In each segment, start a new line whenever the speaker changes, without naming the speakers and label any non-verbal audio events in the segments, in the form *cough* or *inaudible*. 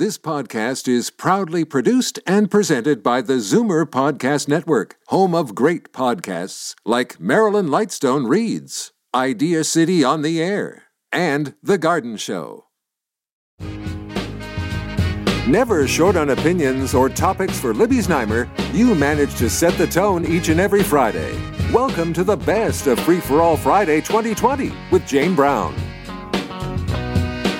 This podcast is proudly produced and presented by the Zoomer Podcast Network, home of great podcasts like Marilyn Lightstone Reads, Idea City on the Air, and The Garden Show. Never short on opinions or topics for Libby's Znaimer, you manage to set the tone each and every Friday. Welcome to the best of Free for All Friday 2020 with Jane Brown.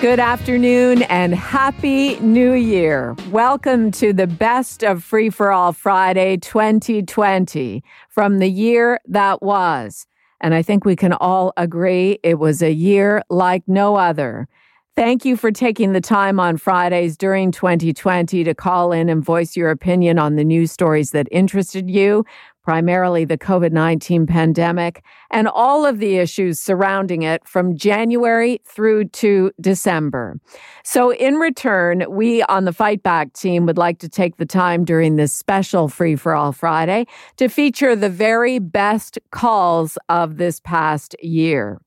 Good afternoon and happy new year. Welcome to the best of Free for All Friday 2020 from the year that was. And I think we can all agree it was a year like no other. Thank you for taking the time on Fridays during 2020 to call in and voice your opinion on the news stories that interested you primarily the COVID 19 pandemic, and all of the issues surrounding it from January through to December. So, in return, we on the Fight Back team would like to take the time during this special Free for All Friday to feature the very best calls of this past year.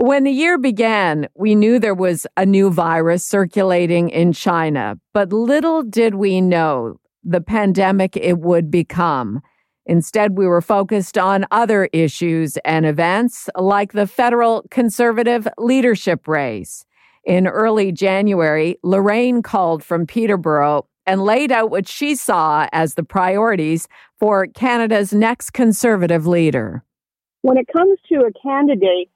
When the year began, we knew there was a new virus circulating in China, but little did we know the pandemic it would become. Instead, we were focused on other issues and events like the federal conservative leadership race. In early January, Lorraine called from Peterborough and laid out what she saw as the priorities for Canada's next conservative leader.
When it comes to a candidate,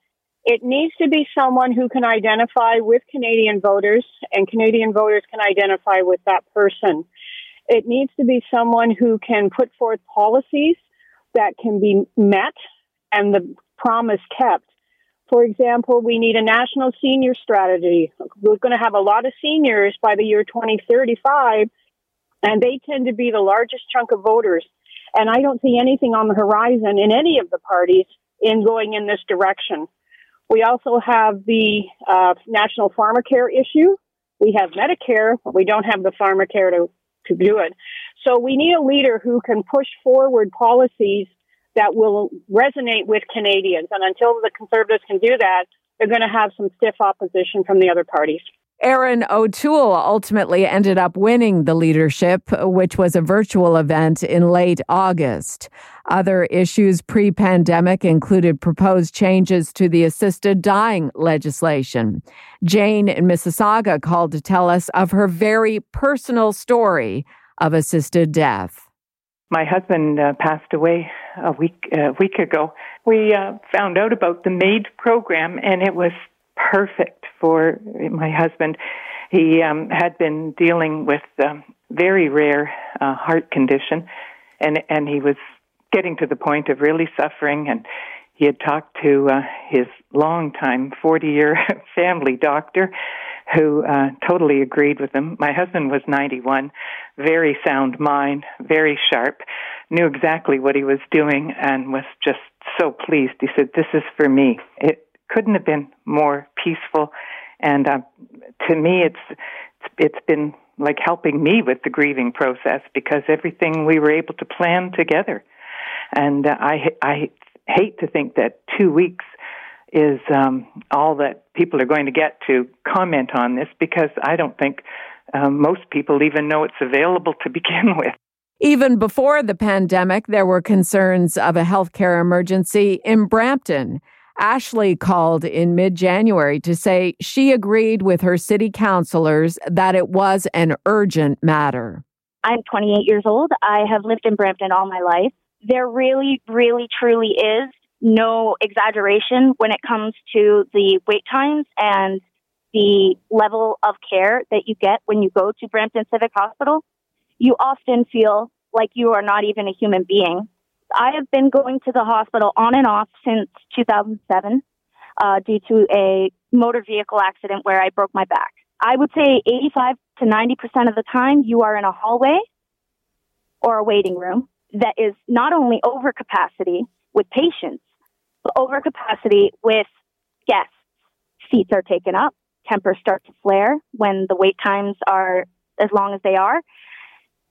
it needs to be someone who can identify with Canadian voters and Canadian voters can identify with that person. It needs to be someone who can put forth policies that can be met and the promise kept. For example, we need a national senior strategy. We're going to have a lot of seniors by the year 2035, and they tend to be the largest chunk of voters. And I don't see anything on the horizon in any of the parties in going in this direction. We also have the uh, national pharmacare issue. We have Medicare, but we don't have the pharmacare to to do it. So we need a leader who can push forward policies that will resonate with Canadians. And until the Conservatives can do that, they're going to have some stiff opposition from the other parties.
Erin O'Toole ultimately ended up winning the leadership, which was a virtual event in late August. Other issues pre pandemic included proposed changes to the assisted dying legislation. Jane in Mississauga called to tell us of her very personal story of assisted death.
My husband uh, passed away a week a week ago. We uh, found out about the MAID program, and it was perfect for my husband. He um, had been dealing with um, very rare uh, heart condition, and and he was getting to the point of really suffering. And he had talked to uh, his longtime, forty-year *laughs* family doctor, who uh, totally agreed with him. My husband was ninety-one, very sound mind, very sharp, knew exactly what he was doing, and was just so pleased. He said, "This is for me." It couldn't have been more peaceful. And uh, to me, it's it's been like helping me with the grieving process because everything we were able to plan together. And uh, I I hate to think that two weeks is um, all that people are going to get to comment on this because I don't think um, most people even know it's available to begin *laughs* with.
Even before the pandemic, there were concerns of a healthcare emergency in Brampton. Ashley called in mid January to say she agreed with her city councilors that it was an urgent matter.
I'm 28 years old. I have lived in Brampton all my life. There really, really, truly is no exaggeration when it comes to the wait times and the level of care that you get when you go to Brampton Civic Hospital. You often feel like you are not even a human being I have been going to the hospital on and off since 2007 uh, due to a motor vehicle accident where I broke my back. I would say 85 to 90% of the time you are in a hallway or a waiting room that is not only over capacity with patients, but over capacity with guests. Seats are taken up, tempers start to flare when the wait times are as long as they are.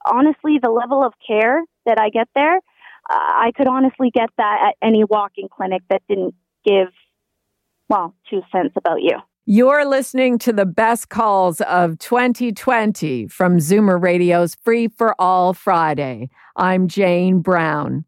Honestly, the level of care that I get there I could honestly get that at any walking clinic that didn't give, well, two cents about you.
You're listening to the best calls of 2020 from Zoomer Radio's Free for All Friday. I'm Jane Brown.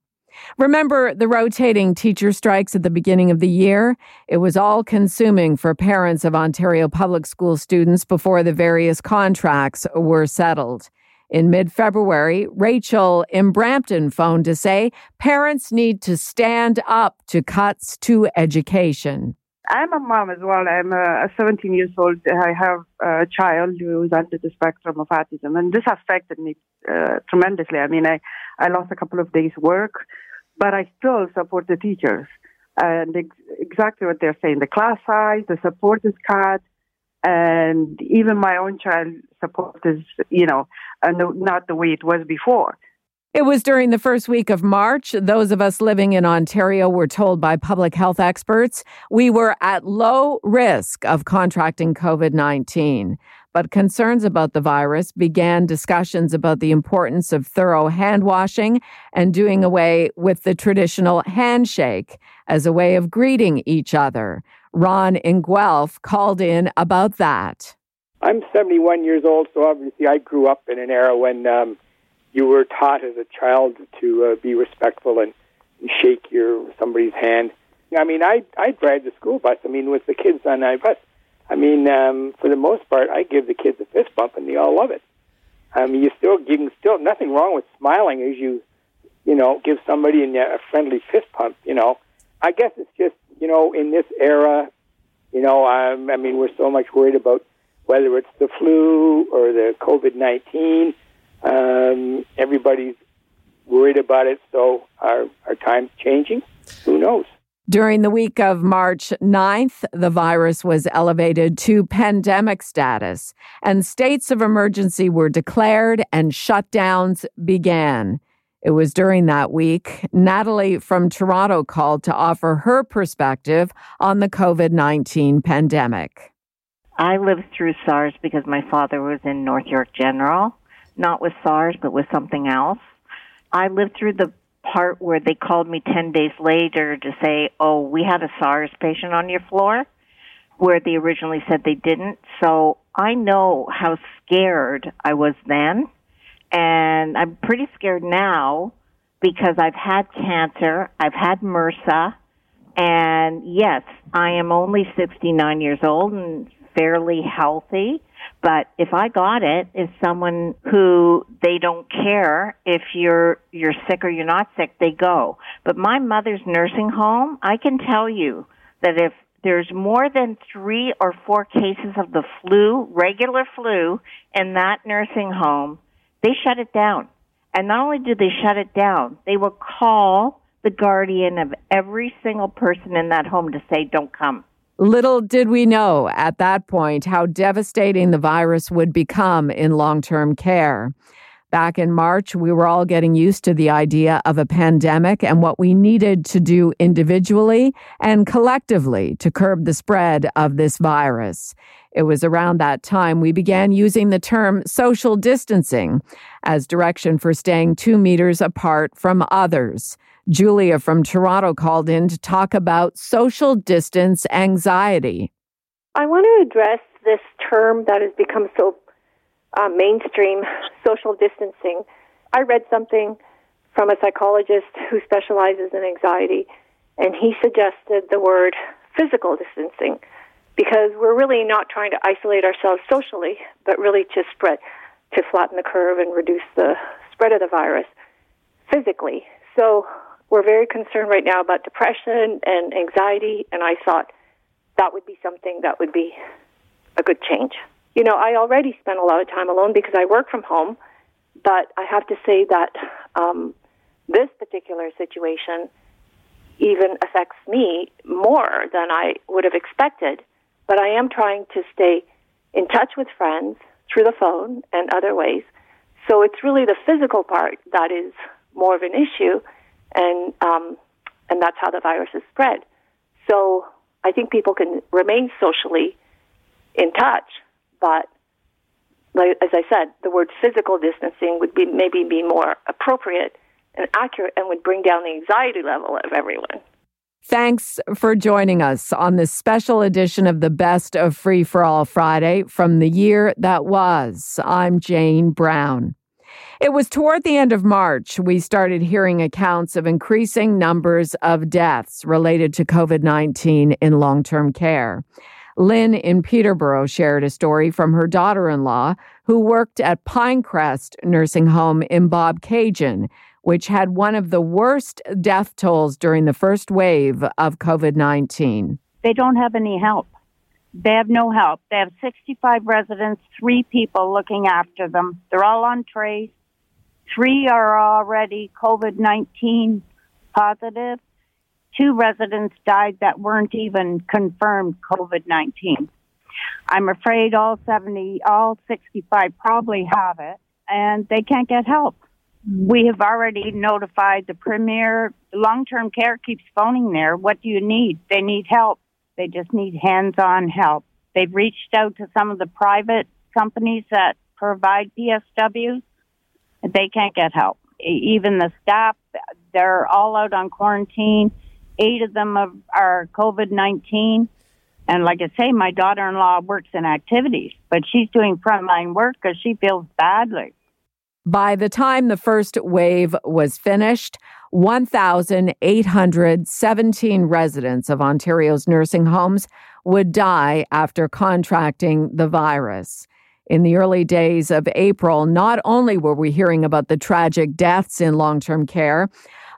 Remember the rotating teacher strikes at the beginning of the year? It was all consuming for parents of Ontario public school students before the various contracts were settled. In mid February, Rachel in Brampton phoned to say parents need to stand up to cuts to education.
I'm a mom as well. I'm a 17 years old. I have a child who is under the spectrum of autism, and this affected me uh, tremendously. I mean, I, I lost a couple of days' work, but I still support the teachers. And ex- exactly what they're saying the class size, the support is cut, and even my own child support is, you know, uh, not the way it was before.
It was during the first week of March. Those of us living in Ontario were told by public health experts we were at low risk of contracting COVID 19. But concerns about the virus began discussions about the importance of thorough hand washing and doing away with the traditional handshake as a way of greeting each other. Ron in Guelph called in about that.
I'm 71 years old, so obviously I grew up in an era when um, you were taught as a child to uh, be respectful and shake your somebody's hand. I mean, I I drive the school bus. I mean, with the kids on my bus. I mean, um, for the most part, I give the kids a fist bump, and they all love it. I mean, you still you can still nothing wrong with smiling as you, you know, give somebody a friendly fist bump. You know, I guess it's just you know in this era, you know, um, I mean, we're so much worried about whether it's the flu or the COVID nineteen um, everybody's worried about it, so our, our time's changing. Who knows?
During the week of March 9th, the virus was elevated to pandemic status, and states of emergency were declared and shutdowns began. It was during that week Natalie from Toronto called to offer her perspective on the COVID 19 pandemic.
I lived through SARS because my father was in North York General not with SARS, but with something else. I lived through the part where they called me 10 days later to say, oh, we had a SARS patient on your floor, where they originally said they didn't. So I know how scared I was then. And I'm pretty scared now because I've had cancer, I've had MRSA, and yes, I am only 69 years old and fairly healthy. But if I got it, is someone who they don't care if you're you're sick or you're not sick, they go. But my mother's nursing home, I can tell you that if there's more than three or four cases of the flu, regular flu, in that nursing home, they shut it down. And not only do they shut it down, they will call the guardian of every single person in that home to say, don't come.
Little did we know at that point how devastating the virus would become in long term care. Back in March, we were all getting used to the idea of a pandemic and what we needed to do individually and collectively to curb the spread of this virus. It was around that time we began using the term social distancing as direction for staying two meters apart from others. Julia from Toronto called in to talk about social distance anxiety.
I want to address this term that has become so uh, mainstream social distancing. I read something from a psychologist who specializes in anxiety, and he suggested the word physical distancing because we're really not trying to isolate ourselves socially, but really to spread, to flatten the curve and reduce the spread of the virus physically. So we're very concerned right now about depression and anxiety, and I thought that would be something that would be a good change. You know, I already spend a lot of time alone because I work from home, but I have to say that um, this particular situation even affects me more than I would have expected. But I am trying to stay in touch with friends through the phone and other ways. So it's really the physical part that is more of an issue and um, and that's how the virus is spread. So I think people can remain socially in touch, but like, as I said, the word physical distancing would be maybe be more appropriate and accurate, and would bring down the anxiety level of everyone.
Thanks for joining us on this special edition of the Best of Free for All Friday from the year that was. I'm Jane Brown. It was toward the end of March we started hearing accounts of increasing numbers of deaths related to COVID 19 in long term care. Lynn in Peterborough shared a story from her daughter in law who worked at Pinecrest Nursing Home in Bobcaygeon which had one of the worst death tolls during the first wave of COVID 19.
They don't have any help. They have no help. They have 65 residents, three people looking after them. They're all on trace. Three are already COVID 19 positive. Two residents died that weren't even confirmed COVID 19. I'm afraid all 70, all 65 probably have it, and they can't get help. We have already notified the premier. Long term care keeps phoning there. What do you need? They need help. They just need hands on help. They've reached out to some of the private companies that provide PSWs. They can't get help. Even the staff, they're all out on quarantine. Eight of them are COVID 19. And like I say, my daughter in law works in activities, but she's doing frontline work because she feels badly.
By the time the first wave was finished, 1,817 residents of Ontario's nursing homes would die after contracting the virus. In the early days of April, not only were we hearing about the tragic deaths in long term care,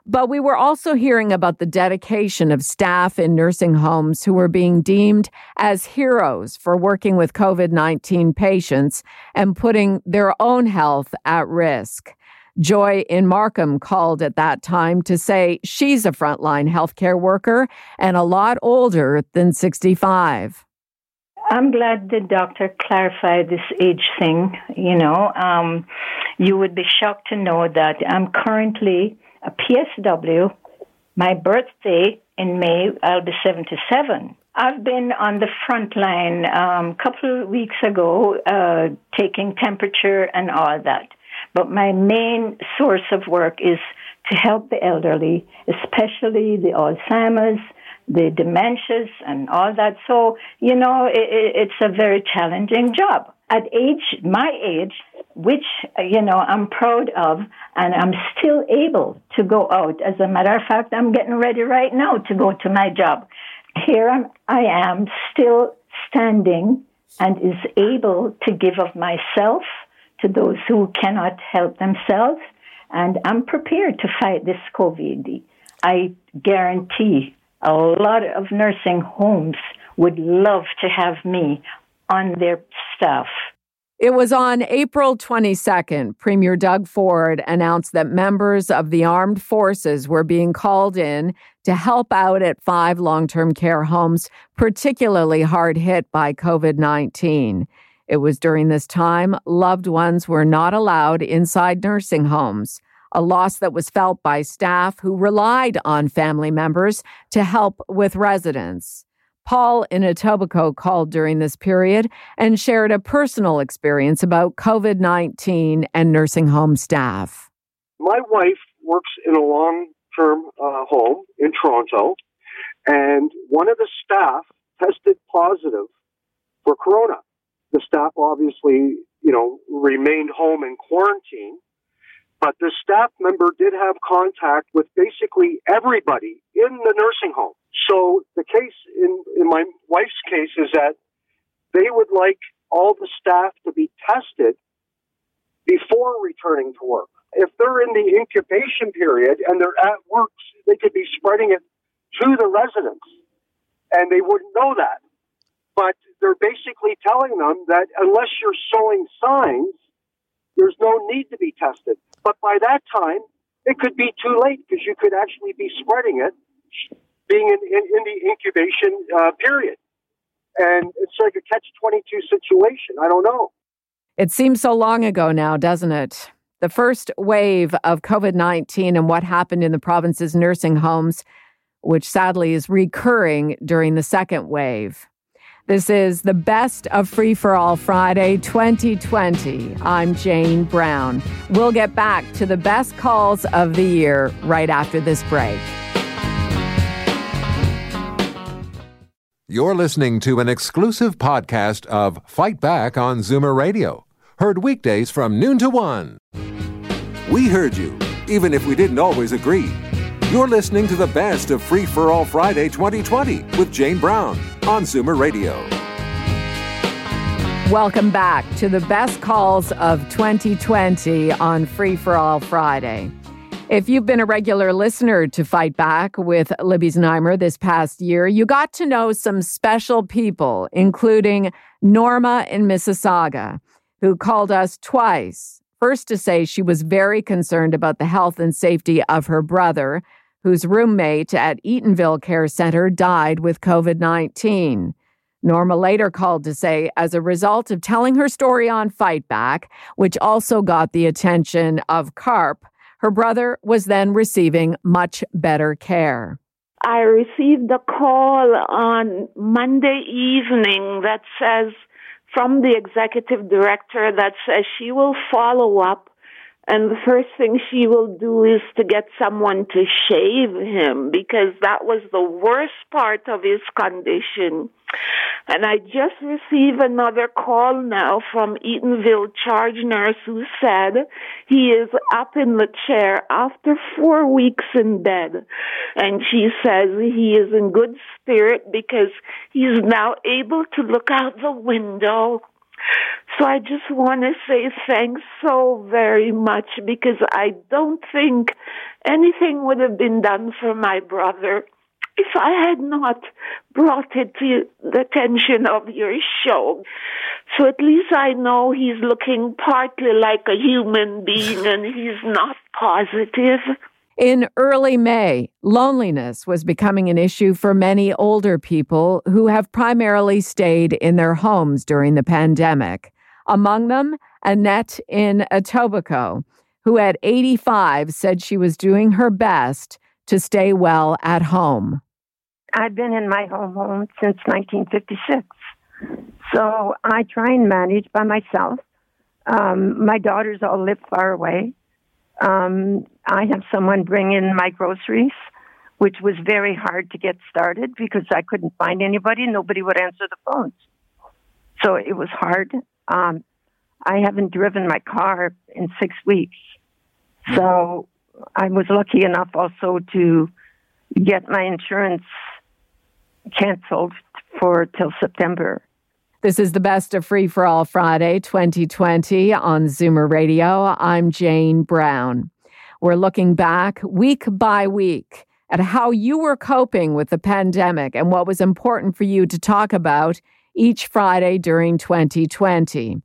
but we were also hearing about the dedication of staff in nursing homes who were being deemed as heroes for working with COVID 19 patients and putting their own health at risk. Joy in Markham called at that time to say she's a frontline healthcare worker and a lot older than 65.
I'm glad the doctor clarified this age thing. You know, um, you would be shocked to know that I'm currently a PSW. My birthday in May, I'll be 77. I've been on the front line a um, couple of weeks ago, uh, taking temperature and all that. But my main source of work is to help the elderly, especially the Alzheimer's, the dementias, and all that. So, you know, it, it's a very challenging job at age, my age, which, you know, I'm proud of, and I'm still able to go out. As a matter of fact, I'm getting ready right now to go to my job. Here I'm, I am still standing and is able to give of myself to those who cannot help themselves. And I'm prepared to fight this COVID. I guarantee a lot of nursing homes would love to have me on their stuff.
It was on April 22nd, Premier Doug Ford announced that members of the armed forces were being called in to help out at five long term care homes, particularly hard hit by COVID 19. It was during this time loved ones were not allowed inside nursing homes, a loss that was felt by staff who relied on family members to help with residents. Paul in Etobicoke called during this period and shared a personal experience about COVID 19 and nursing home staff.
My wife works in a long term uh, home in Toronto, and one of the staff tested positive for corona. The staff obviously, you know, remained home in quarantine, but the staff member did have contact with basically everybody in the nursing home. So the case in, in my wife's case is that they would like all the staff to be tested before returning to work. If they're in the incubation period and they're at work, they could be spreading it to the residents and they wouldn't know that. But they're basically telling them that unless you're showing signs, there's no need to be tested. But by that time, it could be too late because you could actually be spreading it being in, in, in the incubation uh, period. And it's like a catch 22 situation. I don't know.
It seems so long ago now, doesn't it? The first wave of COVID 19 and what happened in the province's nursing homes, which sadly is recurring during the second wave. This is the best of Free for All Friday 2020. I'm Jane Brown. We'll get back to the best calls of the year right after this break.
You're listening to an exclusive podcast of Fight Back on Zoomer Radio, heard weekdays from noon to one. We heard you, even if we didn't always agree. You're listening to the best of Free for All Friday 2020 with Jane Brown on Zoomer Radio.
Welcome back to the best calls of 2020 on Free for All Friday. If you've been a regular listener to Fight Back with Libby Znaimer this past year, you got to know some special people, including Norma in Mississauga, who called us twice. First, to say she was very concerned about the health and safety of her brother, whose roommate at Eatonville Care Center died with COVID 19. Norma later called to say, as a result of telling her story on Fight Back, which also got the attention of CARP, her brother was then receiving much better care.
I received a call on Monday evening that says, from the executive director, that says she will follow up and the first thing she will do is to get someone to shave him because that was the worst part of his condition. And I just received another call now from Eatonville charge nurse who said he is up in the chair after four weeks in bed. And she says he is in good spirit because he's now able to look out the window so I just want to say thanks so very much because I don't think anything would have been done for my brother if I had not brought it to the attention of your show. So at least I know he's looking partly like a human being and he's not positive.
In early May, loneliness was becoming an issue for many older people who have primarily stayed in their homes during the pandemic. Among them, Annette in Etobicoke, who at 85 said she was doing her best to stay well at home.
I've been in my home home since 1956. So I try and manage by myself. Um, my daughters all live far away. Um, I have someone bring in my groceries, which was very hard to get started because I couldn't find anybody. Nobody would answer the phones. So it was hard. Um, I haven't driven my car in six weeks. So I was lucky enough also to get my insurance canceled for till September.
This is the best of Free for All Friday 2020 on Zoomer Radio. I'm Jane Brown. We're looking back week by week at how you were coping with the pandemic and what was important for you to talk about each Friday during 2020.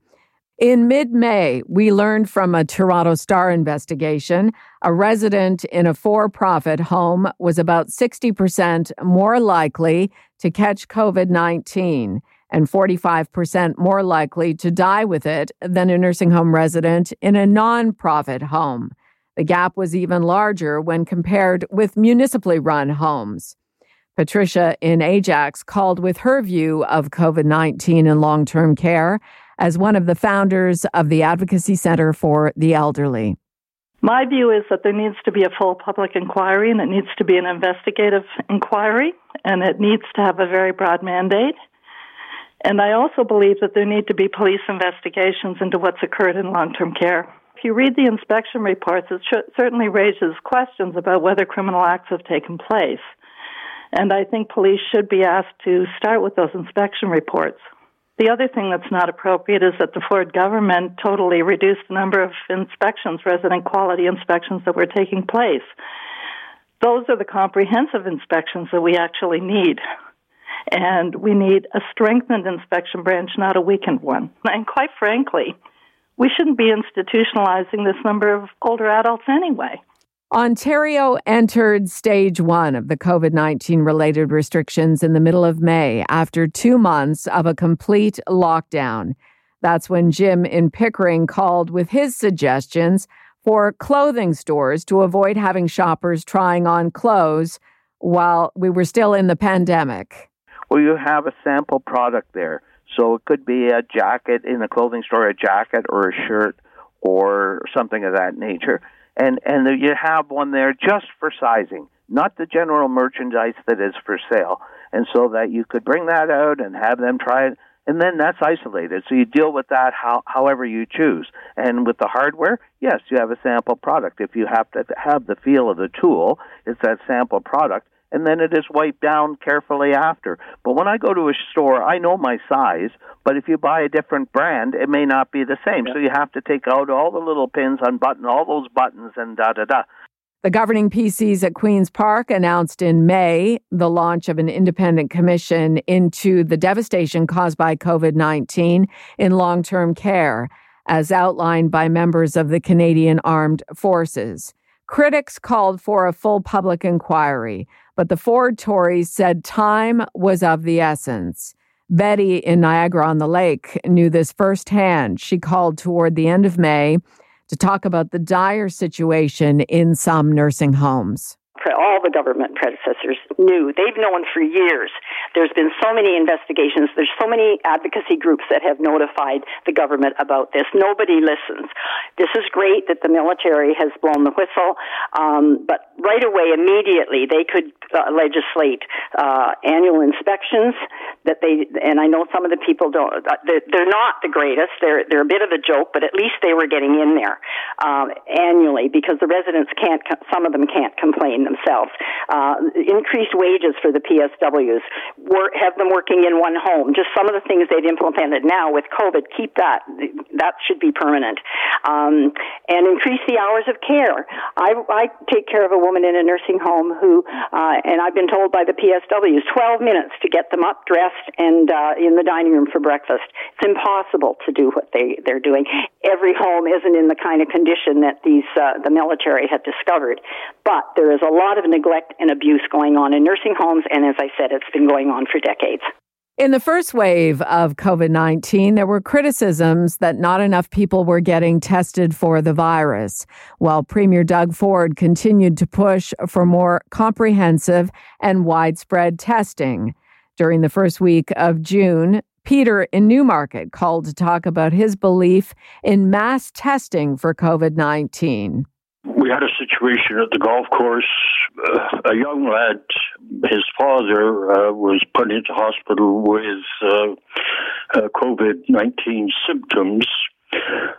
In mid May, we learned from a Toronto Star investigation a resident in a for profit home was about 60% more likely to catch COVID 19 and 45% more likely to die with it than a nursing home resident in a nonprofit home. The gap was even larger when compared with municipally run homes. Patricia in Ajax called with her view of COVID 19 and long term care as one of the founders of the Advocacy Center for the Elderly.
My view is that there needs to be a full public inquiry and it needs to be an investigative inquiry and it needs to have a very broad mandate. And I also believe that there need to be police investigations into what's occurred in long term care. If you read the inspection reports, it certainly raises questions about whether criminal acts have taken place. And I think police should be asked to start with those inspection reports. The other thing that's not appropriate is that the Ford government totally reduced the number of inspections, resident quality inspections that were taking place. Those are the comprehensive inspections that we actually need. And we need a strengthened inspection branch, not a weakened one. And quite frankly, we shouldn't be institutionalizing this number of older adults anyway.
Ontario entered stage one of the COVID 19 related restrictions in the middle of May after two months of a complete lockdown. That's when Jim in Pickering called with his suggestions for clothing stores to avoid having shoppers trying on clothes while we were still in the pandemic.
Well, you have a sample product there. So it could be a jacket in a clothing store, a jacket or a shirt or something of that nature. And and you have one there just for sizing, not the general merchandise that is for sale. and so that you could bring that out and have them try it and then that's isolated. So you deal with that how, however you choose. And with the hardware, yes, you have a sample product. If you have to have the feel of the tool, it's that sample product, and then it is wiped down carefully after. But when I go to a store, I know my size, but if you buy a different brand, it may not be the same. Yeah. So you have to take out all the little pins, unbutton all those buttons, and da da da.
The governing PCs at Queen's Park announced in May the launch of an independent commission into the devastation caused by COVID 19 in long term care, as outlined by members of the Canadian Armed Forces. Critics called for a full public inquiry, but the Ford Tories said time was of the essence. Betty in Niagara on the Lake knew this firsthand. She called toward the end of May to talk about the dire situation in some nursing homes
all the government predecessors knew. They've known for years. There's been so many investigations. There's so many advocacy groups that have notified the government about this. Nobody listens. This is great that the military has blown the whistle, um, but right away, immediately, they could uh, legislate uh, annual inspections. That they and I know some of the people don't. Uh, they're, they're not the greatest. They're they're a bit of a joke, but at least they were getting in there um, annually because the residents can't. Some of them can't complain themselves. Uh, increased wages for the PSWs, work, have them working in one home. Just some of the things they've implemented now with COVID, keep that. That should be permanent. Um, and increase the hours of care. I, I take care of a woman in a nursing home who, uh, and I've been told by the PSWs, 12 minutes to get them up, dressed, and uh, in the dining room for breakfast. It's impossible to do what they, they're doing. Every home isn't in the kind of condition that these, uh, the military had discovered. But there is a lot of neglect and abuse going on in nursing homes, and as I said, it's been going on for decades.
In the first wave of COVID 19, there were criticisms that not enough people were getting tested for the virus, while Premier Doug Ford continued to push for more comprehensive and widespread testing. During the first week of June, Peter in Newmarket called to talk about his belief in mass testing for COVID 19
we had a situation at the golf course. Uh, a young lad, his father uh, was put into hospital with uh, uh COVID 19 symptoms.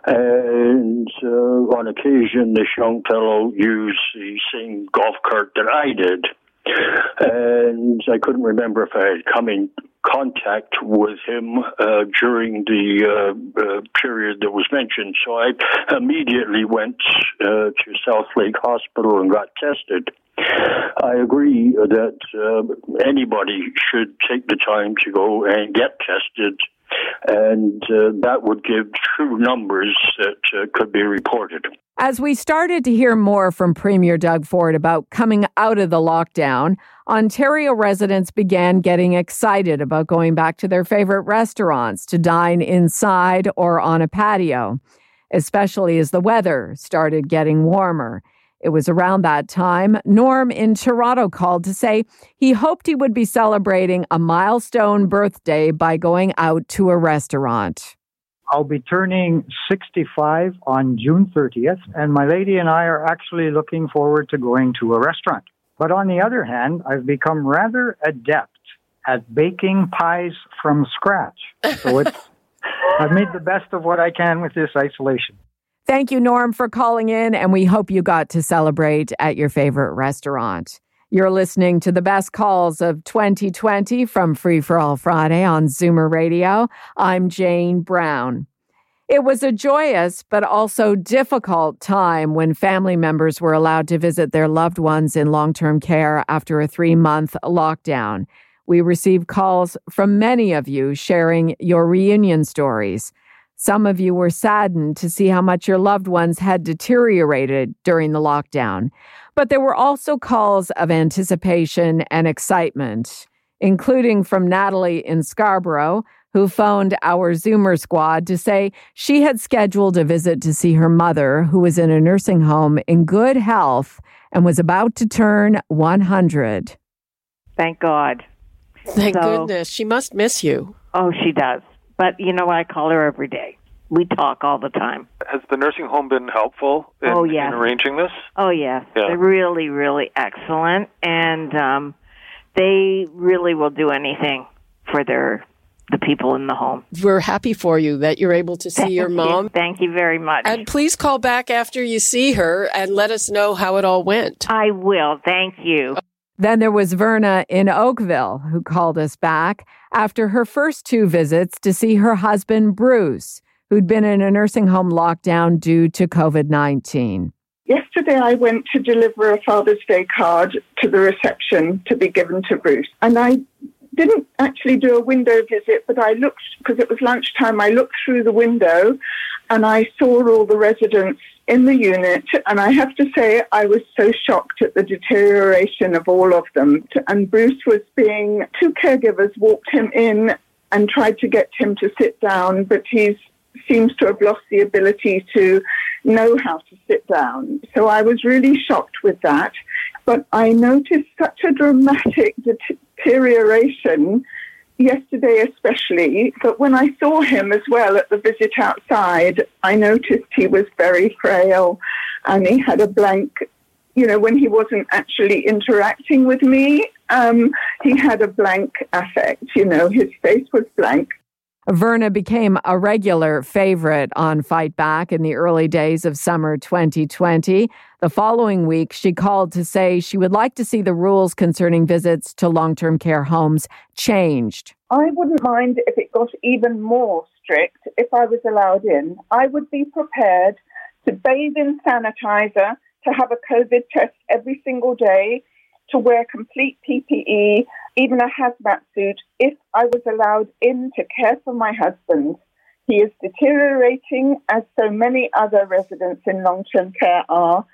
And uh, on occasion, this young fellow used the same golf cart that I did. And I couldn't remember if I had come in contact with him uh, during the uh, uh, period that was mentioned. So I immediately went uh, to Southlake Hospital and got tested. I agree that uh, anybody should take the time to go and get tested and uh, that would give true numbers that could be reported.
As we started to hear more from Premier Doug Ford about coming out of the lockdown, Ontario residents began getting excited about going back to their favorite restaurants to dine inside or on a patio, especially as the weather started getting warmer. It was around that time Norm in Toronto called to say he hoped he would be celebrating a milestone birthday by going out to a restaurant.
I'll be turning 65 on June 30th, and my lady and I are actually looking forward to going to a restaurant. But on the other hand, I've become rather adept at baking pies from scratch. So *laughs* it's, I've made the best of what I can with this isolation.
Thank you, Norm, for calling in, and we hope you got to celebrate at your favorite restaurant. You're listening to the best calls of 2020 from Free for All Friday on Zoomer Radio. I'm Jane Brown. It was a joyous but also difficult time when family members were allowed to visit their loved ones in long term care after a three month lockdown. We received calls from many of you sharing your reunion stories. Some of you were saddened to see how much your loved ones had deteriorated during the lockdown. But there were also calls of anticipation and excitement, including from Natalie in Scarborough, who phoned our Zoomer squad to say she had scheduled a visit to see her mother, who was in a nursing home in good health and was about to turn 100.
Thank God.
Thank so, goodness. She must miss you.
Oh, she does. But you know, I call her every day. We talk all the time.
Has the nursing home been helpful in,
oh, yes.
in arranging this?
Oh yes, yeah. they're really, really excellent. And um, they really will do anything for their the people in the home.
We're happy for you that you're able to see *laughs*
Thank
your
you.
mom.
Thank you very much.
And please call back after you see her and let us know how it all went.
I will. Thank you.
Then there was Verna in Oakville who called us back after her first two visits to see her husband, Bruce, who'd been in a nursing home lockdown due to COVID 19.
Yesterday, I went to deliver a Father's Day card to the reception to be given to Bruce. And I didn't actually do a window visit, but I looked, because it was lunchtime, I looked through the window and I saw all the residents in the unit. And I have to say, I was so shocked at the deterioration of all of them. And Bruce was being, two caregivers walked him in and tried to get him to sit down, but he seems to have lost the ability to know how to sit down. So I was really shocked with that. But I noticed such a dramatic deterioration yesterday, especially. But when I saw him as well at the visit outside, I noticed he was very frail and he had a blank. You know, when he wasn't actually interacting with me, um, he had a blank affect. You know, his face was blank.
Verna became a regular favorite on Fight Back in the early days of summer 2020. The following week, she called to say she would like to see the rules concerning visits to long term care homes changed.
I wouldn't mind if it got even more strict if I was allowed in. I would be prepared to bathe in sanitizer, to have a COVID test every single day, to wear complete PPE, even a hazmat suit, if I was allowed in to care for my husband. He is deteriorating, as so many other residents in long term care are,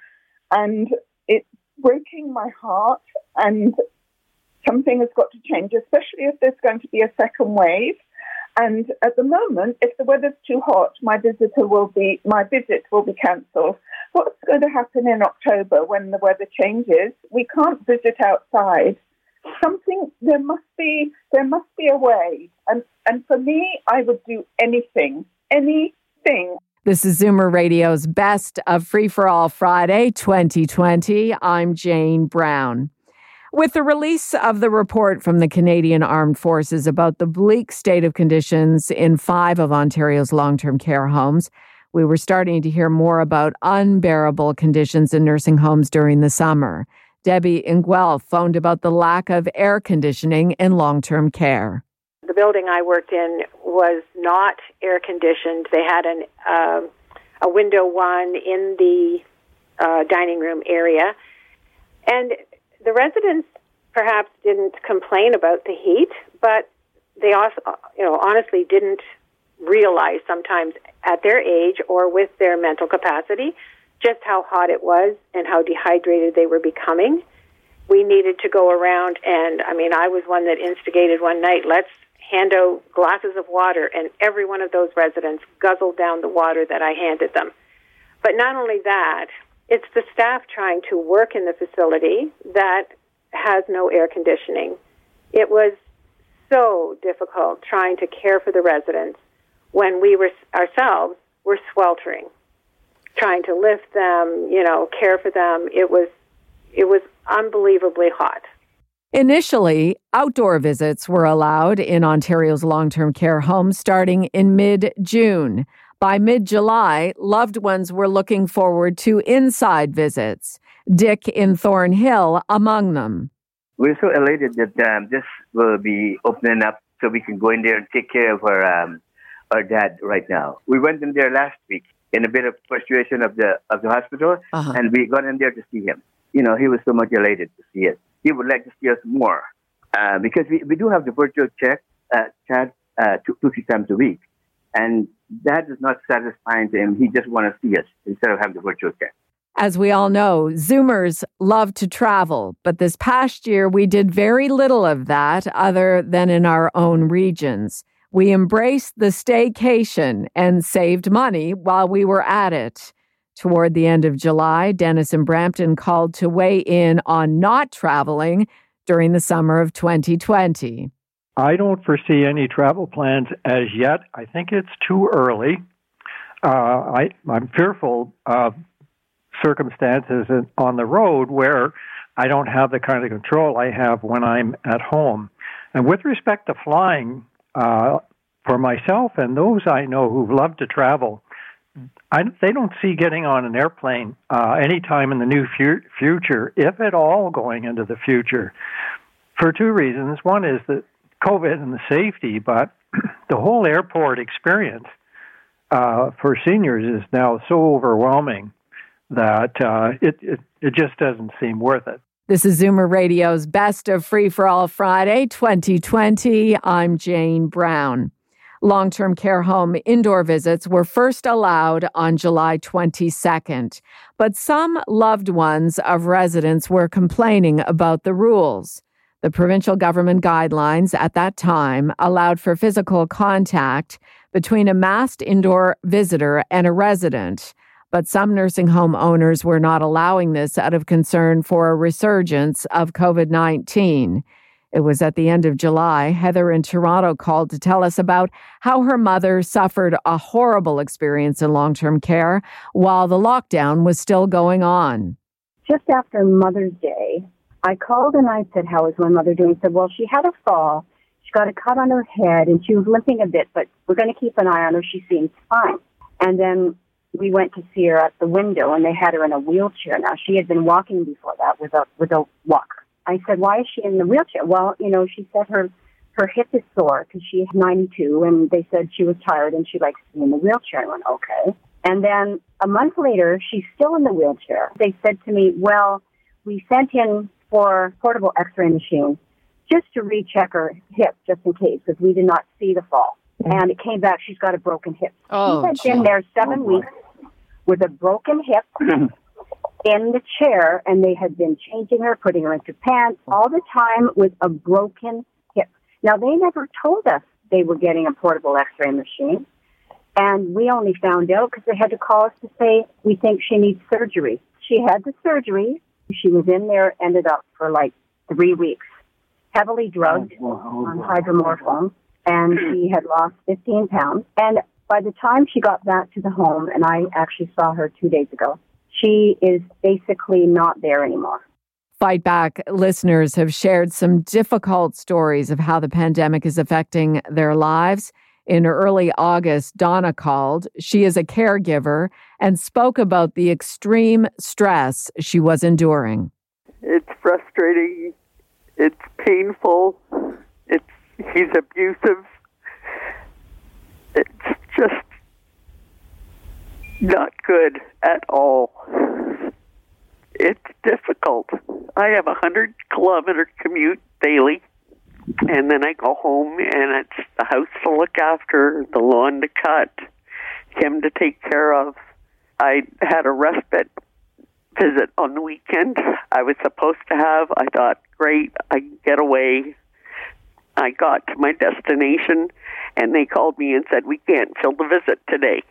and it's breaking my heart. And something has got to change, especially if there's going to be a second wave. And at the moment, if the weather's too hot, my visitor will be my visit will be cancelled. What's going to happen in October when the weather changes? We can't visit outside. Something there must be there must be a way. And and for me, I would do anything, anything.
This is Zoomer Radio's Best of Free for All Friday 2020. I'm Jane Brown. With the release of the report from the Canadian Armed Forces about the bleak state of conditions in five of Ontario's long term care homes, we were starting to hear more about unbearable conditions in nursing homes during the summer. Debbie in Guelph phoned about the lack of air conditioning in long term care.
The building I worked in was not air conditioned. They had an uh, a window one in the uh, dining room area, and the residents perhaps didn't complain about the heat, but they also, you know, honestly didn't realize sometimes at their age or with their mental capacity just how hot it was and how dehydrated they were becoming. We needed to go around, and I mean, I was one that instigated one night, let's hand out glasses of water, and every one of those residents guzzled down the water that I handed them. But not only that, it's the staff trying to work in the facility that has no air conditioning. It was so difficult trying to care for the residents when we were ourselves were sweltering, trying to lift them, you know, care for them. It was it was unbelievably hot.
Initially, outdoor visits were allowed in Ontario's long term care homes starting in mid June. By mid July, loved ones were looking forward to inside visits. Dick in Thornhill among them.
We're so elated that um, this will be opening up so we can go in there and take care of our um, our dad right now. We went in there last week in a bit of frustration of the of the hospital,
Uh-huh.
and we got in there to see him. You know, he was so much elated to see it. He would like to see us more uh, because we, we do have the virtual check uh, chat uh, two, two three times a week, and that is not satisfying to him. He just want to see us instead of having the virtual check.
As we all know, Zoomers love to travel, but this past year we did very little of that other than in our own regions. We embraced the staycation and saved money while we were at it. Toward the end of July, Dennis and Brampton called to weigh in on not traveling during the summer of 2020.
I don't foresee any travel plans as yet. I think it's too early. Uh, I, I'm fearful of circumstances on the road where
I don't have the kind of control I have when I'm at home. And with respect to flying, uh, for myself and those I know who love to travel, I, they don't see getting on an airplane uh, anytime in the new fu- future, if at all going into the future, for two reasons. One is that COVID and the safety, but *clears throat* the whole airport experience uh, for seniors is now so overwhelming that uh, it, it it just doesn't seem worth it.
This is Zoomer Radio's Best of Free for All Friday 2020. I'm Jane Brown. Long term care home indoor visits were first allowed on July 22nd, but some loved ones of residents were complaining about the rules. The provincial government guidelines at that time allowed for physical contact between a masked indoor visitor and a resident, but some nursing home owners were not allowing this out of concern for a resurgence of COVID 19. It was at the end of July. Heather in Toronto called to tell us about how her mother suffered a horrible experience in long term care while the lockdown was still going on.
Just after Mother's Day, I called and I said, How is my mother doing? She said, Well, she had a fall. She got a cut on her head and she was limping a bit, but we're going to keep an eye on her. She seems fine. And then we went to see her at the window and they had her in a wheelchair. Now, she had been walking before that with a, with a walker. I said, why is she in the wheelchair? Well, you know, she said her her hip is sore because she's 92, and they said she was tired and she likes to be in the wheelchair. I went, okay. And then a month later, she's still in the wheelchair. They said to me, well, we sent in for portable X-ray machine just to recheck her hip, just in case, because we did not see the fall. Mm-hmm. And it came back, she's got a broken hip.
Oh,
she had been there seven oh, weeks with a broken hip *clears throat* in the chair and they had been changing her, putting her into pants all the time with a broken hip. Now they never told us they were getting a portable x-ray machine. And we only found out because they had to call us to say, we think she needs surgery. She had the surgery. She was in there, ended up for like three weeks, heavily drugged oh, oh, oh, on hydromorphone, and she had lost 15 pounds. And by the time she got back to the home, and I actually saw her two days ago, she is basically not there anymore.
Fight Back listeners have shared some difficult stories of how the pandemic is affecting their lives. In early August, Donna called. She is a caregiver and spoke about the extreme stress she was enduring.
It's frustrating. It's painful. It's he's abusive. It's just not good at all. It's difficult. I have a hundred kilometer commute daily, and then I go home, and it's the house to look after, the lawn to cut, him to take care of. I had a respite visit on the weekend. I was supposed to have. I thought, great, I can get away. I got to my destination, and they called me and said, we can't fill the visit today.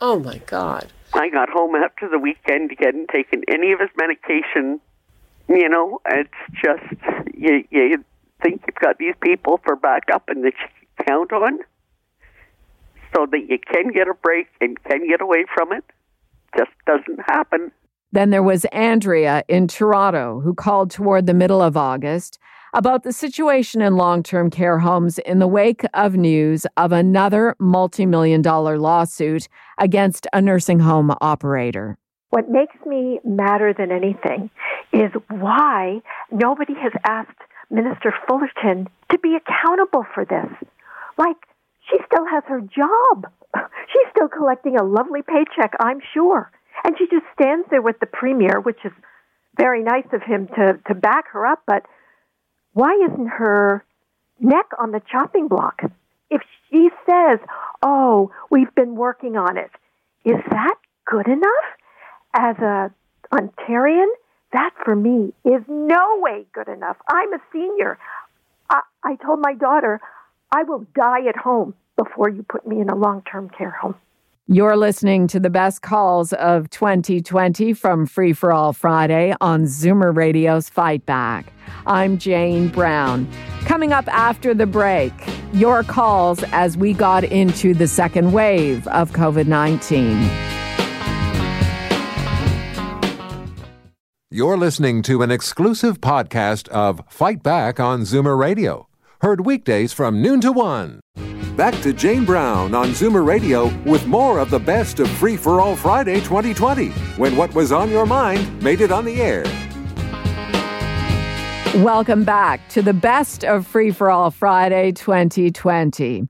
Oh my God.
I got home after the weekend. He hadn't taken any of his medication. You know, it's just you, you think you've got these people for backup and that you can count on, so that you can get a break and can get away from it. Just doesn't happen.
Then there was Andrea in Toronto who called toward the middle of August about the situation in long term care homes in the wake of news of another multi million dollar lawsuit against a nursing home operator.
What makes me madder than anything is why nobody has asked Minister Fullerton to be accountable for this. Like, she still has her job. *laughs* She's still collecting a lovely paycheck, I'm sure. And she just stands there with the premier, which is very nice of him to, to back her up, but why isn't her neck on the chopping block? If she says, oh, we've been working on it, is that good enough? As a Ontarian, that for me is no way good enough. I'm a senior. I, I told my daughter, I will die at home before you put me in a long term care home.
You're listening to the best calls of 2020 from Free for All Friday on Zoomer Radio's Fight Back. I'm Jane Brown. Coming up after the break, your calls as we got into the second wave of COVID 19.
You're listening to an exclusive podcast of Fight Back on Zoomer Radio, heard weekdays from noon to one. Back to Jane Brown on Zoomer Radio with more of the best of Free for All Friday 2020, when what was on your mind made it on the air.
Welcome back to the best of Free for All Friday 2020.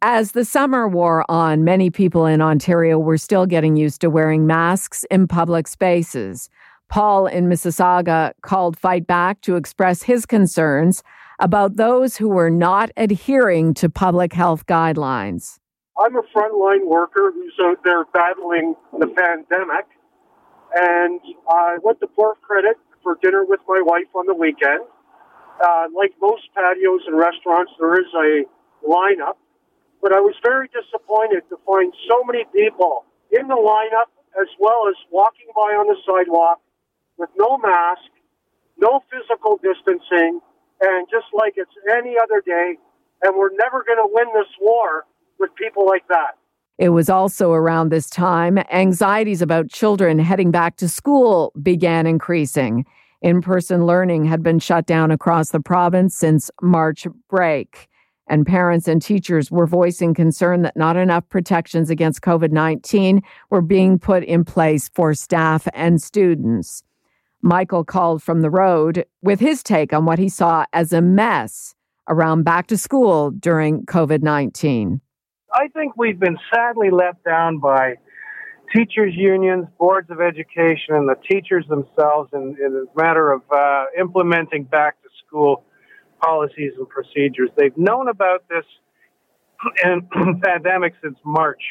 As the summer wore on, many people in Ontario were still getting used to wearing masks in public spaces. Paul in Mississauga called Fight Back to express his concerns about those who were not adhering to public health guidelines.
I'm a frontline worker who's out there battling the pandemic, and I went to Port Credit for dinner with my wife on the weekend. Uh, like most patios and restaurants, there is a lineup, but I was very disappointed to find so many people in the lineup as well as walking by on the sidewalk with no mask, no physical distancing, and just like it's any other day. And we're never going to win this war with people like that.
It was also around this time anxieties about children heading back to school began increasing. In person learning had been shut down across the province since March break, and parents and teachers were voicing concern that not enough protections against COVID 19 were being put in place for staff and students. Michael called from the road with his take on what he saw as a mess around back to school during COVID 19.
I think we've been sadly let down by teachers' unions, boards of education, and the teachers themselves in, in a matter of uh, implementing back to school policies and procedures. They've known about this *clears throat* pandemic since March.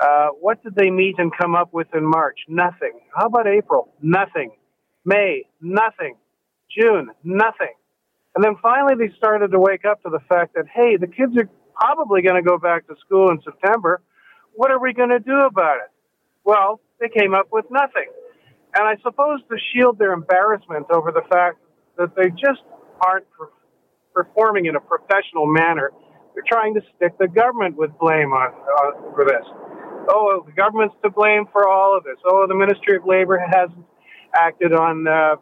Uh, what did they meet and come up with in March? Nothing. How about April? Nothing. May? Nothing. June? Nothing. And then finally they started to wake up to the fact that, hey, the kids are probably going to go back to school in September. What are we going to do about it? Well, they came up with nothing. And I suppose to shield their embarrassment over the fact that they just aren't per- performing in a professional manner, they're trying to stick the government with blame on, uh, for this. Oh, the government's to blame for all of this. Oh, the Ministry of Labor hasn't acted on uh,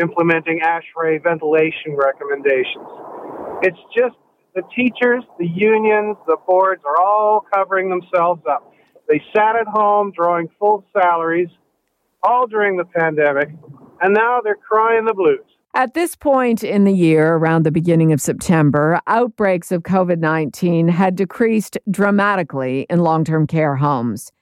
implementing ASHRAE ventilation recommendations. It's just the teachers, the unions, the boards are all covering themselves up. They sat at home drawing full salaries all during the pandemic, and now they're crying the blues.
At this point in the year, around the beginning of September, outbreaks of COVID 19 had decreased dramatically in long term care homes.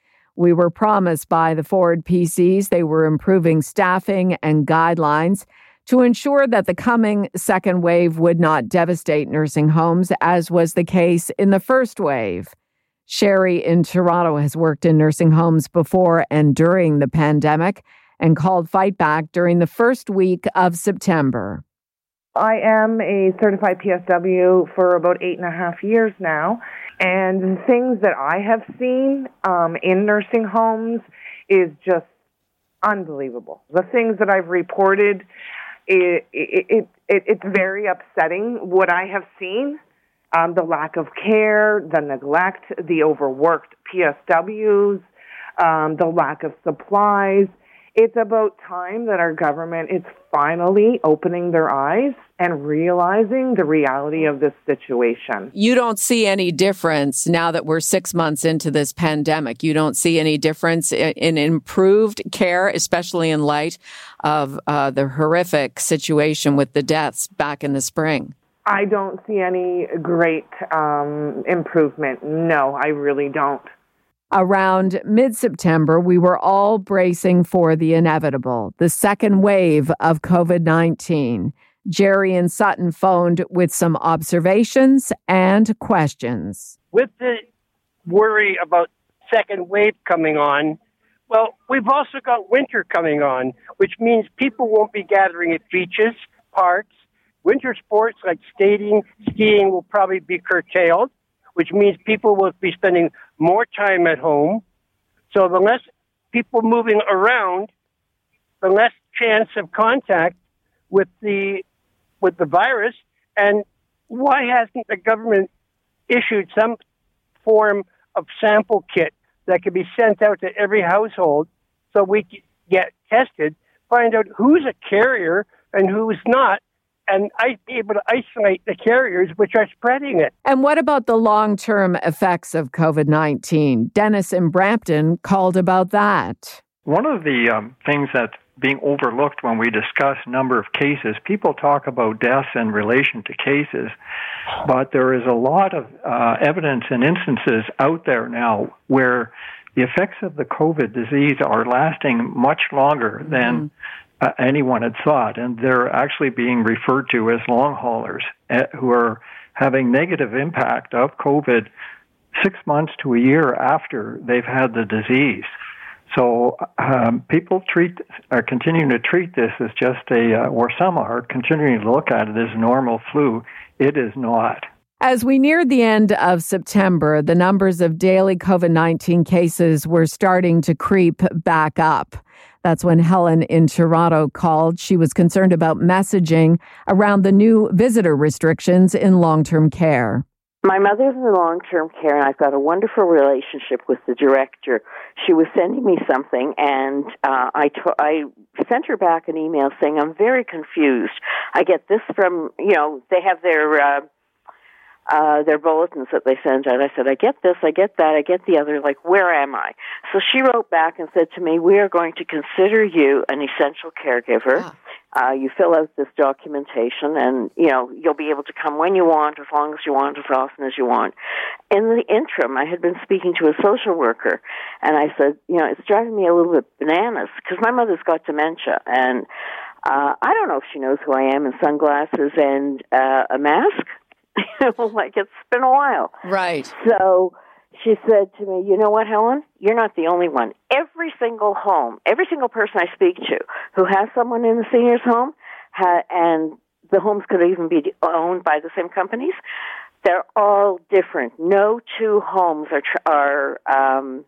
We were promised by the Ford PCs they were improving staffing and guidelines to ensure that the coming second wave would not devastate nursing homes, as was the case in the first wave. Sherry in Toronto has worked in nursing homes before and during the pandemic and called Fight Back during the first week of September.
I am a certified PSW for about eight and a half years now. And the things that I have seen um, in nursing homes is just unbelievable. The things that I've reported, it, it, it, it it's very upsetting what I have seen um, the lack of care, the neglect, the overworked PSWs, um, the lack of supplies. It's about time that our government is finally opening their eyes and realizing the reality of this situation.
You don't see any difference now that we're six months into this pandemic. You don't see any difference in, improved care, especially in light of uh, the horrific situation with the deaths back in the spring.
I don't see any great um, improvement. No, I really don't.
Around mid September, we were all bracing for the inevitable, the second wave of COVID 19. Jerry and Sutton phoned with some observations and questions.
With the worry about second wave coming on, well, we've also got winter coming on, which means people won't be gathering at beaches, parks, Winter sports like skating, skiing will probably be curtailed, which means people will be spending more time at home. So the less people moving around, the less chance of contact with the with the virus. And why hasn't the government issued some form of sample kit that could be sent out to every household so we get tested find out who's a carrier and who's not, and I be able to isolate the carriers which are spreading it.
And what about the long term effects of COVID 19? Dennis in Brampton called about that.
One of the um, things that's being overlooked when we discuss number of cases, people talk about deaths in relation to cases, but there is a lot of uh, evidence and instances out there now where the effects of the COVID disease are lasting much longer than mm-hmm. Anyone had thought, and they're actually being referred to as long haulers uh, who are having negative impact of COVID six months to a year after they've had the disease. So um, people treat are continuing to treat this as just a, uh, or some are continuing to look at it as normal flu. It is not.
As we neared the end of September, the numbers of daily COVID 19 cases were starting to creep back up. That's when Helen in Toronto called. She was concerned about messaging around the new visitor restrictions in long term care.
My mother's in long term care, and I've got a wonderful relationship with the director. She was sending me something, and uh, I, sent her back an email saying, I'm very confused. I get this from, you know, they have their. Uh, uh, their bulletins that they send out. I said, I get this, I get that, I get the other, like, where am I? So she wrote back and said to me, we are going to consider you an essential caregiver. Ah. Uh, you fill out this documentation and, you know, you'll be able to come when you want, as long as you want, as often as you want. In the interim, I had been speaking to a social worker and I said, you know, it's driving me a little bit bananas because my mother's got dementia and, uh, I don't know if she knows who I am in sunglasses and, uh, a mask. *laughs* like it's been a while.
Right.
So she said to me, You know what, Helen? You're not the only one. Every single home, every single person I speak to who has someone in the senior's home, ha- and the homes could even be owned by the same companies, they're all different. No two homes are, tr- are um,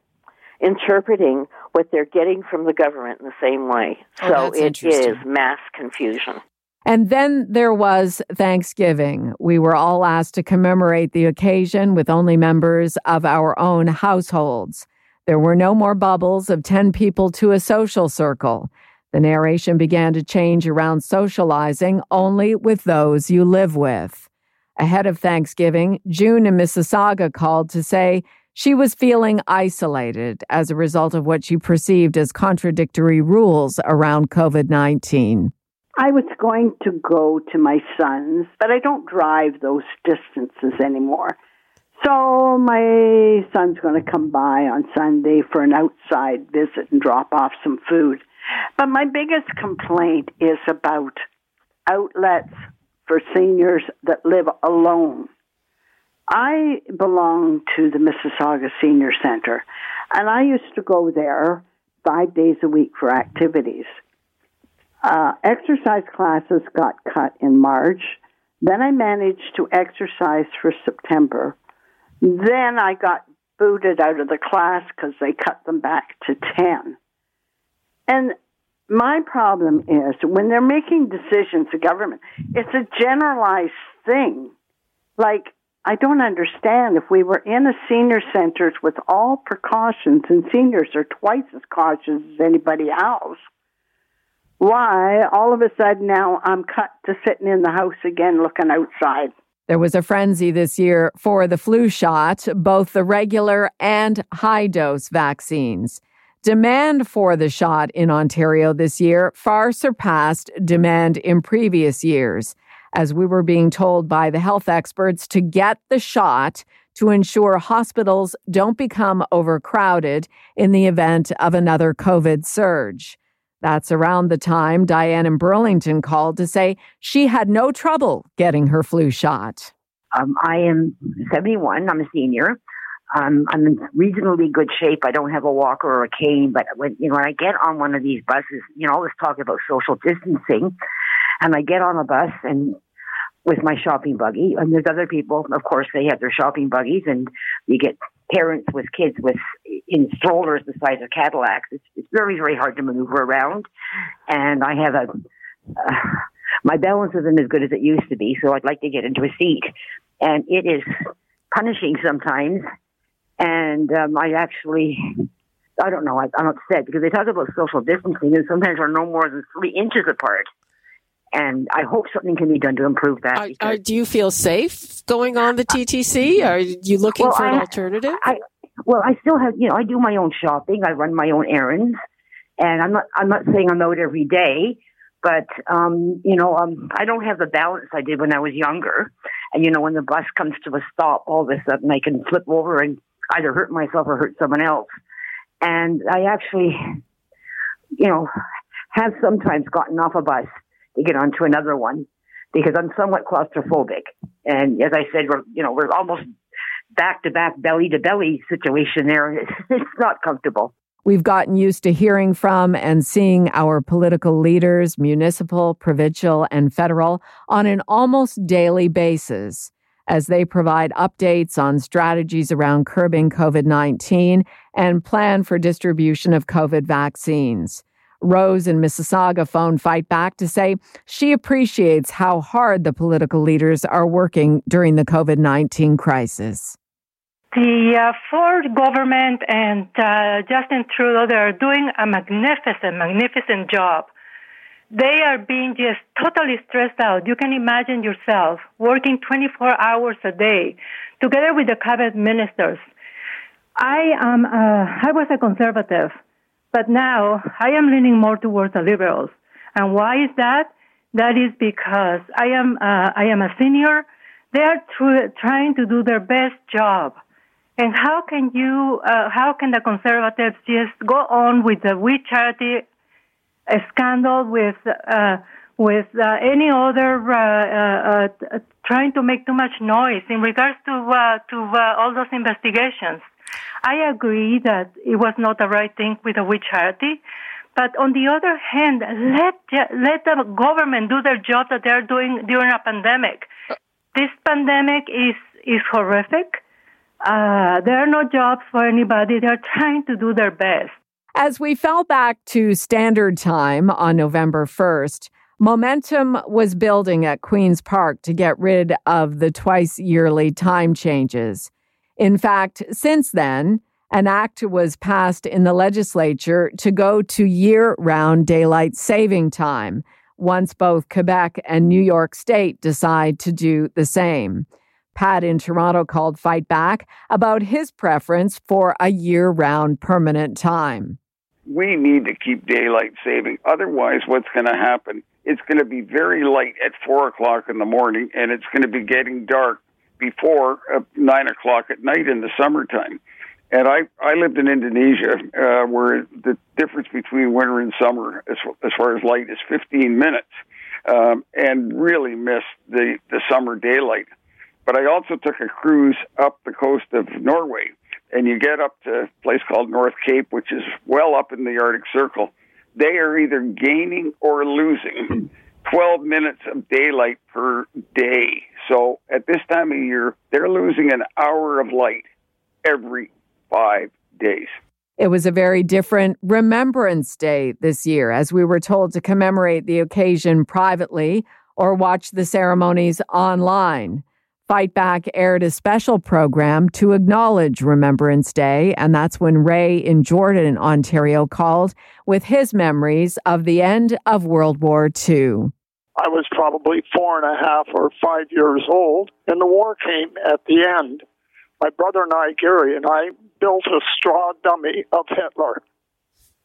interpreting what they're getting from the government in the same way.
Oh,
so it is mass confusion.
And then there was Thanksgiving. We were all asked to commemorate the occasion with only members of our own households. There were no more bubbles of 10 people to a social circle. The narration began to change around socializing only with those you live with. Ahead of Thanksgiving, June in Mississauga called to say she was feeling isolated as a result of what she perceived as contradictory rules around COVID 19.
I was going to go to my son's, but I don't drive those distances anymore. So my son's going to come by on Sunday for an outside visit and drop off some food. But my biggest complaint is about outlets for seniors that live alone. I belong to the Mississauga Senior Center, and I used to go there five days a week for activities. Uh, exercise classes got cut in March. Then I managed to exercise for September. Then I got booted out of the class because they cut them back to 10. And my problem is when they're making decisions, the government, it's a generalized thing. Like, I don't understand if we were in a senior centers with all precautions and seniors are twice as cautious as anybody else why all of a sudden now I'm cut to sitting in the house again looking outside.
There was a frenzy this year for the flu shot, both the regular and high dose vaccines. Demand for the shot in Ontario this year far surpassed demand in previous years, as we were being told by the health experts to get the shot to ensure hospitals don't become overcrowded in the event of another COVID surge. That's around the time Diane in Burlington called to say she had no trouble getting her flu shot.
Um, I am 71. I'm a senior. Um, I'm in reasonably good shape. I don't have a walker or a cane, but when you know when I get on one of these buses, you know, all this talk about social distancing, and I get on a bus and with my shopping buggy, and there's other people, of course, they have their shopping buggies, and you get parents with kids with in strollers the size of Cadillacs. It's, it's very, very hard to maneuver around. And I have a, uh, my balance isn't as good as it used to be, so I'd like to get into a seat. And it is punishing sometimes. And um, I actually I don't know. I, I'm upset because they talk about social distancing and sometimes we're no more than three inches apart. And I hope something can be done to improve that.
Are, are, do you feel safe going on the TTC? Are you looking
well,
for an
I-
alternative?
I, well, I still have, you know, I do my own shopping. I run my own errands, and I'm not, I'm not saying I'm out every day, but, um, you know, um, I don't have the balance I did when I was younger. And you know, when the bus comes to a stop, all of a sudden I can flip over and either hurt myself or hurt someone else. And I actually, you know, have sometimes gotten off a bus to get onto another one because I'm somewhat claustrophobic. And as I said, we're, you know, we're almost back to back, belly to belly situation there. *laughs* It's, not comfortable.
We've gotten used to hearing from and seeing our political leaders, municipal, provincial, and federal, on an almost daily basis as they provide updates on strategies around curbing COVID 19 and plan for distribution of COVID vaccines. Rose in Mississauga phone Fight Back to say she appreciates how hard the political leaders are working during the COVID 19 crisis.
The uh, Ford government and uh, Justin Trudeau, they are doing a magnificent, magnificent job. They are being just totally stressed out. You can imagine yourself working 24 hours a day together with the cabinet ministers. I am, uh, I was a conservative, but now I am leaning more towards the liberals. And why is that? That is because I am, uh, I am a senior. They are tr- trying to do their best job. And how can you, uh, how can the conservatives just go on with the We Charity scandal with, uh, with uh, any other uh, uh, trying to make too much noise in regards to to all those investigations? I agree that it was not the right thing with the We Charity, but on the other hand, let let the government do their job that they're doing during a pandemic. This pandemic is is horrific. Uh, there are no jobs for anybody. They're trying to do their best.
As we fell back to standard time on November 1st, momentum was building at Queen's Park to get rid of the twice yearly time changes. In fact, since then, an act was passed in the legislature to go to year round daylight saving time once both Quebec and New York State decide to do the same. Pat in Toronto called Fight Back about his preference for a year round permanent time.
We need to keep daylight saving. Otherwise, what's going to happen? It's going to be very light at four o'clock in the morning, and it's going to be getting dark before uh, nine o'clock at night in the summertime. And I I lived in Indonesia, uh, where the difference between winter and summer, as as far as light, is 15 minutes, um, and really missed the the summer daylight. But I also took a cruise up the coast of Norway, and you get up to a place called North Cape, which is well up in the Arctic Circle. They are either gaining or losing 12 minutes of daylight per day. So at this time of year, they're losing an hour of light every five days.
It was a very different Remembrance Day this year, as we were told to commemorate the occasion privately or watch the ceremonies online. Fight Back aired a special program to acknowledge Remembrance Day, and that's when Ray in Jordan, Ontario, called with his memories of the end of World War II.
I was probably four and a half or five years old, and the war came at the end. My brother and I, Gary, and I built a straw dummy of Hitler.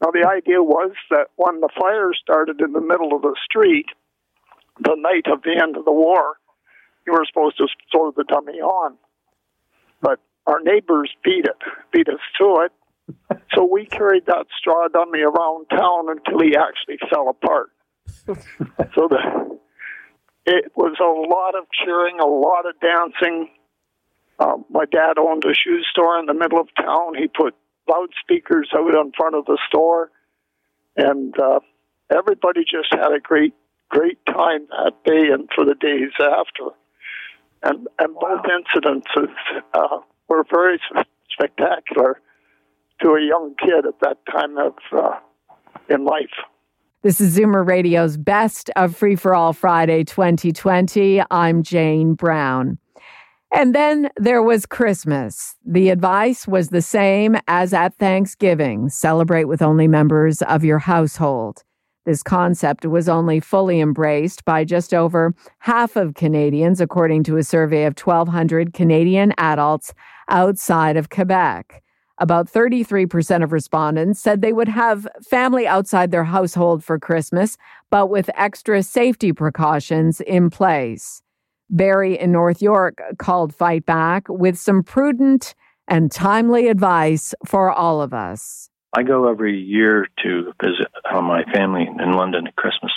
Now, the idea was that when the fire started in the middle of the street, the night of the end of the war, you were supposed to throw the dummy on. But our neighbors beat it, beat us to it. *laughs* So we carried that straw dummy around town until he actually fell apart. *laughs* so the, it was a lot of cheering, a lot of dancing. Um, my dad owned a shoe store in the middle of town. He put loudspeakers out in front of the store, and uh, everybody just had a great, great time that day and for the days after. And and both incidences uh, were very spectacular to a young kid at that time of uh, in life.
This is Zoomer Radio's Best of Free for All Friday 2020. I'm Jane Brown. And then there was Christmas. The advice was the same as at Thanksgiving celebrate with only members of your household. This concept was only fully embraced by just over half of Canadians, according to a survey of 1,200 Canadian adults outside of Quebec. About 33% of respondents said they would have family outside their household for Christmas, but with extra safety precautions in place. Barry in North York called Fight Back with some prudent and timely advice for all of us.
I go every year to visit uh, my family in London at Christmas,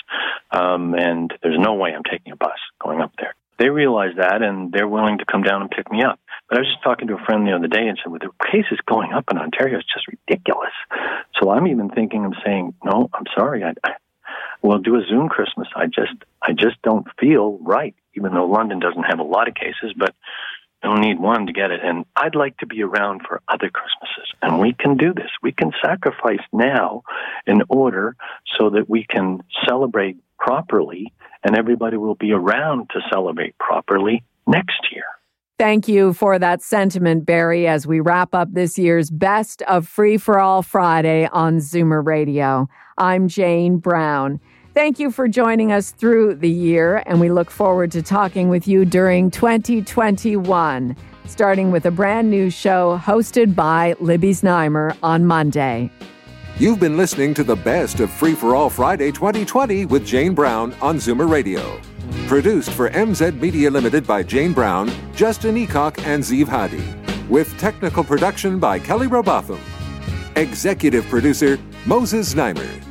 um, and there's no way I'm taking a bus going up there. They realize that, and they're willing to come down and pick me up. But I was just talking to a friend the other day and said, with the cases going up in Ontario, it's just ridiculous. So I'm even thinking of saying, no, I'm sorry, I, I we'll do a Zoom Christmas. I just, I just don't feel right even though London doesn't have a lot of cases, but don't need one to get it. And I'd like to be around for other Christmases. And we can do this. We can sacrifice now in order so that we can celebrate properly and everybody will be around to celebrate properly next year.
Thank you for that sentiment, Barry, as we wrap up this year's Best of Free for All Friday on Zoomer Radio. I'm Jane Brown. Thank you for joining us through the year, and we look forward to talking with you during 2021, starting with a brand new show hosted by Libby Znaimer on Monday.
You've been listening to the best of Free for All Friday 2020 with Jane Brown on Zoomer Radio. Produced for MZ Media Limited by Jane Brown, Justin Eacock, and Zeev Hadi. With technical production by Kelly Robotham. Executive producer Moses Znaimer.